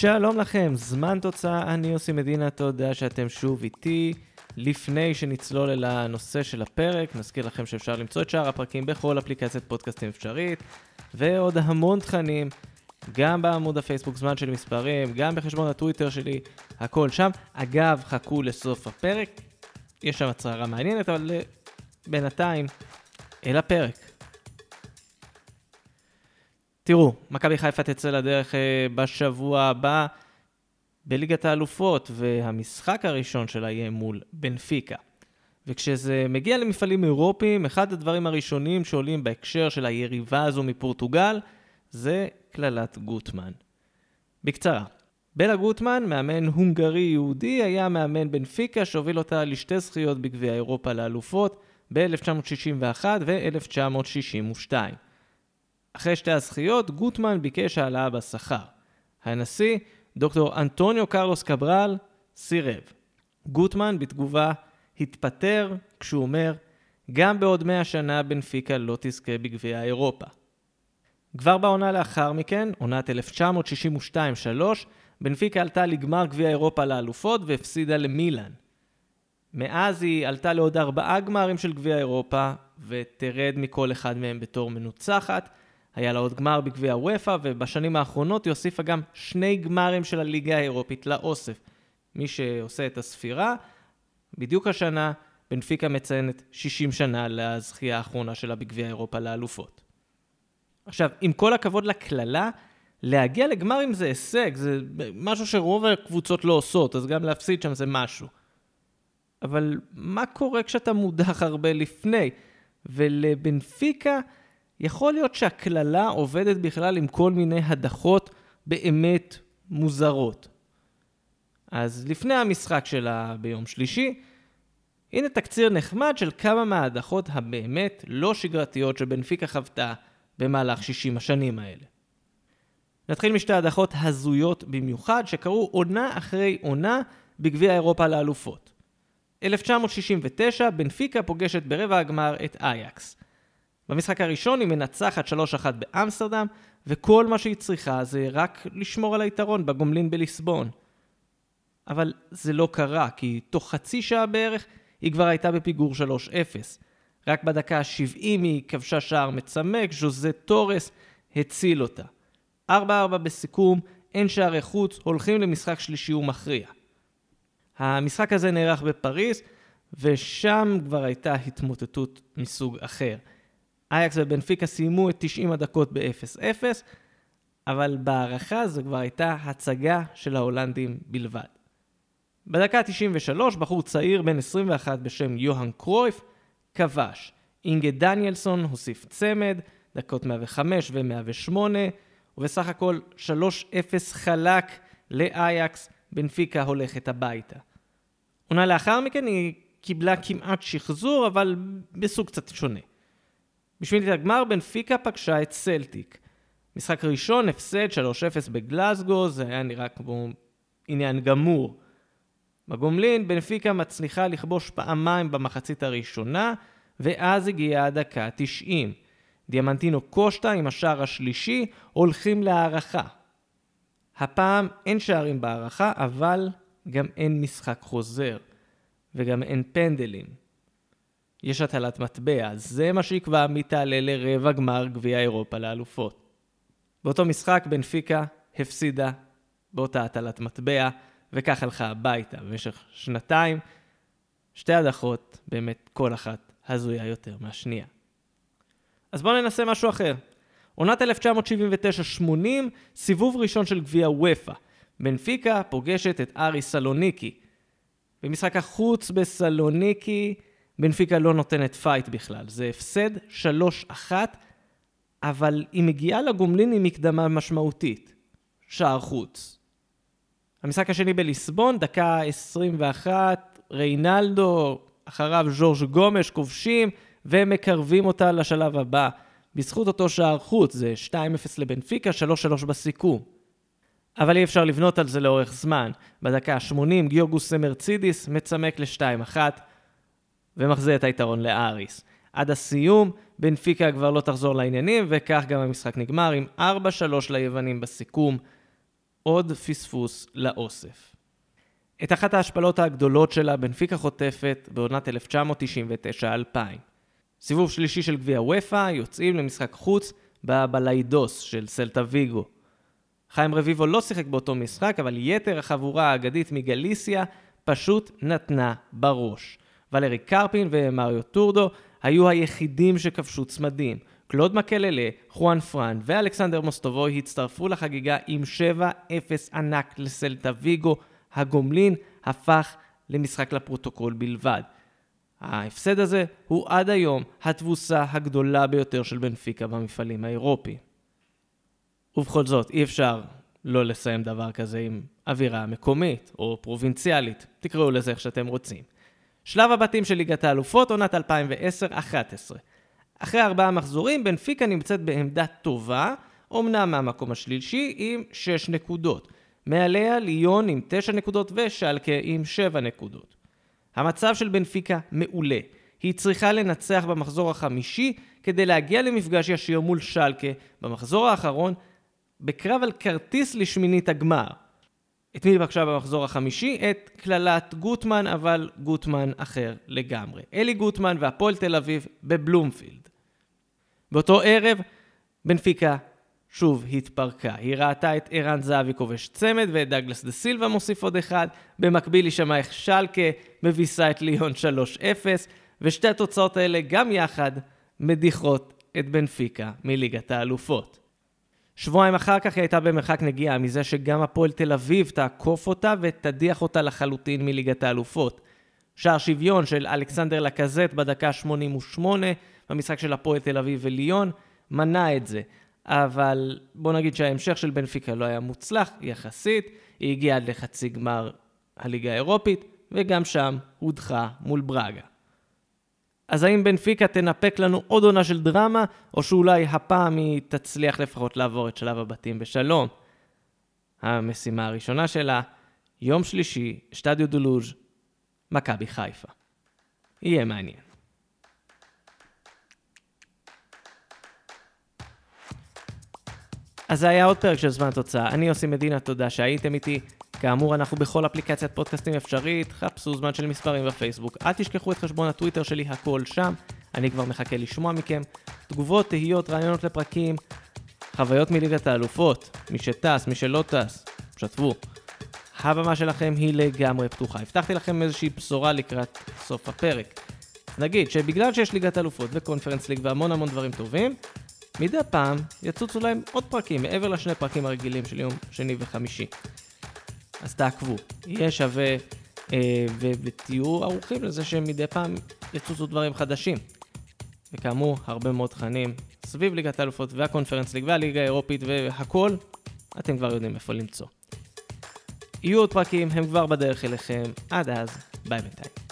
שלום לכם, זמן תוצאה, אני יוסי מדינה, תודה שאתם שוב איתי. לפני שנצלול אל הנושא של הפרק, נזכיר לכם שאפשר למצוא את שאר הפרקים בכל אפליקציית פודקאסטים אפשרית, ועוד המון תכנים, גם בעמוד הפייסבוק זמן של מספרים, גם בחשבון הטוויטר שלי, הכל שם. אגב, חכו לסוף הפרק, יש שם הצהרה מעניינת, אבל אה, בינתיים, אל הפרק. תראו, מכבי חיפה תצא לדרך אה, בשבוע הבא בליגת האלופות, והמשחק הראשון שלה יהיה מול בנפיקה. וכשזה מגיע למפעלים אירופיים, אחד הדברים הראשונים שעולים בהקשר של היריבה הזו מפורטוגל, זה קללת גוטמן. בקצרה, בלה גוטמן, מאמן הונגרי-יהודי, היה מאמן בנפיקה שהוביל אותה לשתי זכיות בגביע אירופה לאלופות ב-1961 ו-1962. אחרי שתי הזכיות, גוטמן ביקש העלאה בשכר. הנשיא, דוקטור אנטוניו קרלוס קברל, סירב. גוטמן בתגובה התפטר כשהוא אומר, גם בעוד מאה שנה בנפיקה לא תזכה בגביע אירופה. כבר בעונה לאחר מכן, עונת 1962-3, בנפיקה עלתה לגמר גביע אירופה לאלופות והפסידה למילאן. מאז היא עלתה לעוד ארבעה גמרים של גביע אירופה, ותרד מכל אחד מהם בתור מנוצחת. היה לה עוד גמר בגביע וופא, ובשנים האחרונות היא הוסיפה גם שני גמרים של הליגה האירופית לאוסף. מי שעושה את הספירה, בדיוק השנה בנפיקה מציינת 60 שנה לזכייה האחרונה שלה בגביע אירופה לאלופות. עכשיו, עם כל הכבוד לקללה, להגיע לגמרים זה הישג, זה משהו שרוב הקבוצות לא עושות, אז גם להפסיד שם זה משהו. אבל מה קורה כשאתה מודח הרבה לפני? ולבנפיקה, יכול להיות שהקללה עובדת בכלל עם כל מיני הדחות באמת מוזרות. אז לפני המשחק שלה ביום שלישי, הנה תקציר נחמד של כמה מההדחות הבאמת לא שגרתיות שבנפיקה חוותה במהלך 60 השנים האלה. נתחיל משתי הדחות הזויות במיוחד שקרו עונה אחרי עונה בגביע אירופה לאלופות. 1969, בנפיקה פוגשת ברבע הגמר את אייקס. במשחק הראשון היא מנצחת 3-1 באמסטרדם, וכל מה שהיא צריכה זה רק לשמור על היתרון בגומלין בליסבון. אבל זה לא קרה, כי תוך חצי שעה בערך היא כבר הייתה בפיגור 3-0. רק בדקה ה-70 היא כבשה שער מצמק, ז'וזה תורס הציל אותה. 4-4 בסיכום, אין שערי חוץ, הולכים למשחק שלישי ומכריע. המשחק הזה נערך בפריז, ושם כבר הייתה התמוטטות מסוג אחר. אייקס ובנפיקה סיימו את 90 הדקות ב-0-0, אבל בהערכה זו כבר הייתה הצגה של ההולנדים בלבד. בדקה 93, בחור צעיר בן 21 בשם יוהאן קרויף כבש. אינגה דניאלסון הוסיף צמד, דקות 105 ו-108, ובסך הכל 3-0 חלק לאייקס, בנפיקה הולכת הביתה. עונה לאחר מכן היא קיבלה כמעט שחזור, אבל בסוג קצת שונה. בשביל הגמר בנפיקה פגשה את סלטיק. משחק ראשון, הפסד 3-0 בגלסגו, זה היה נראה כמו עניין גמור. בגומלין, בנפיקה מצליחה לכבוש פעמיים במחצית הראשונה, ואז הגיעה הדקה 90. דיאמנטינו קושטה עם השער השלישי הולכים להערכה. הפעם אין שערים בהערכה, אבל גם אין משחק חוזר, וגם אין פנדלים. יש הטלת מטבע, זה מה שיקבע מי תעלה לרבע גמר גביע אירופה לאלופות. באותו משחק בנפיקה הפסידה באותה הטלת מטבע, וכך הלכה הביתה במשך שנתיים. שתי הדחות, באמת כל אחת הזויה יותר מהשנייה. אז בואו ננסה משהו אחר. עונת 1979-80, סיבוב ראשון של גביע וופא. בנפיקה פוגשת את אריס סלוניקי. במשחק החוץ בסלוניקי, בנפיקה לא נותנת פייט בכלל. זה הפסד 3-1, אבל היא מגיעה לגומלין עם מקדמה משמעותית. שער חוץ. המשחק השני בליסבון, דקה 21, ריינלדו, אחריו ז'ורג' גומש כובשים ומקרבים אותה לשלב הבא. בזכות אותו שער חוץ, זה 2-0 לבנפיקה, 3-3 בסיכום. אבל אי אפשר לבנות על זה לאורך זמן. בדקה ה-80 גיורגוס מרצידיס מצמק ל-2-1 ומחזיר את היתרון לאריס. עד הסיום, בנפיקה כבר לא תחזור לעניינים, וכך גם המשחק נגמר עם 4-3 ליוונים בסיכום. עוד פספוס לאוסף. את אחת ההשפלות הגדולות שלה בנפיקה חוטפת בעונת 1999-2000. סיבוב שלישי של גביע וופא, יוצאים למשחק חוץ בבליידוס של סלטה ויגו. חיים רביבו לא שיחק באותו משחק, אבל יתר החבורה האגדית מגליסיה פשוט נתנה בראש. ולרי קרפין ומריו טורדו היו היחידים שכבשו צמדים. קלוד מקללה, חואן פרן ואלכסנדר מוסטובוי הצטרפו לחגיגה עם 7-0 ענק לסלטה ויגו. הגומלין הפך למשחק לפרוטוקול בלבד. ההפסד הזה הוא עד היום התבוסה הגדולה ביותר של בנפיקה במפעלים האירופיים. ובכל זאת, אי אפשר לא לסיים דבר כזה עם אווירה מקומית או פרובינציאלית, תקראו לזה איך שאתם רוצים. שלב הבתים של ליגת האלופות, עונת 2010-2011. אחרי ארבעה מחזורים, בנפיקה נמצאת בעמדה טובה, אמנם מהמקום השלישי עם 6 נקודות. מעליה ליון עם 9 נקודות ושלקה עם 7 נקודות. המצב של בנפיקה מעולה. היא צריכה לנצח במחזור החמישי כדי להגיע למפגש ישיר מול שלקה במחזור האחרון בקרב על כרטיס לשמינית הגמר. את מי פגשה במחזור החמישי? את קללת גוטמן, אבל גוטמן אחר לגמרי. אלי גוטמן והפועל תל אביב בבלומפילד. באותו ערב, בנפיקה שוב התפרקה. היא ראתה את ערן זהבי כובש צמד ואת דגלס דה סילבה מוסיף עוד אחד. במקביל היא שמעה איך שלקה מביסה את ליון 3-0, ושתי התוצאות האלה גם יחד מדיחות את בנפיקה מליגת האלופות. שבועיים אחר כך היא הייתה במרחק נגיעה מזה שגם הפועל תל אביב תעקוף אותה ותדיח אותה לחלוטין מליגת האלופות. שער שוויון של אלכסנדר לקזט בדקה 88 במשחק של הפועל תל אביב וליון מנע את זה. אבל בוא נגיד שההמשך של בנפיקה לא היה מוצלח יחסית, היא הגיעה עד לחצי גמר הליגה האירופית, וגם שם הודחה מול ברגה. אז האם בנפיקה תנפק לנו עוד עונה של דרמה, או שאולי הפעם היא תצליח לפחות לעבור את שלב הבתים בשלום? המשימה הראשונה שלה, יום שלישי, שטדיו דולוז', מכבי חיפה. יהיה מעניין. אז זה היה עוד פרק של זמן תוצאה. אני יוסי מדינה, תודה שהייתם איתי. כאמור, אנחנו בכל אפליקציית פודקאסטים אפשרית, חפשו זמן של מספרים בפייסבוק. אל תשכחו את חשבון הטוויטר שלי, הכל שם. אני כבר מחכה לשמוע מכם. תגובות, תהיות, רעיונות לפרקים, חוויות מליגת האלופות, מי שטס, מי שלא טס, שתפו. הבמה שלכם היא לגמרי פתוחה. הבטחתי לכם איזושהי בשורה לקראת סוף הפרק. נגיד שבגלל שיש ליגת אלופות וקונפרנס ליג והמון המון דברים טובים, מדי פעם יצוצו להם עוד פרקים מעבר לשני פרקים הרגילים של יום שני וחמישי. אז תעקבו, יהיה שווה אה, ו- ותהיו ערוכים לזה שמדי פעם יצוצו דברים חדשים. וכאמור, הרבה מאוד תכנים סביב ליגת האלופות והקונפרנס ליג והליגה האירופית והכל, אתם כבר יודעים איפה למצוא. יהיו עוד פרקים, הם כבר בדרך אליכם, עד אז, ביי בינתיים.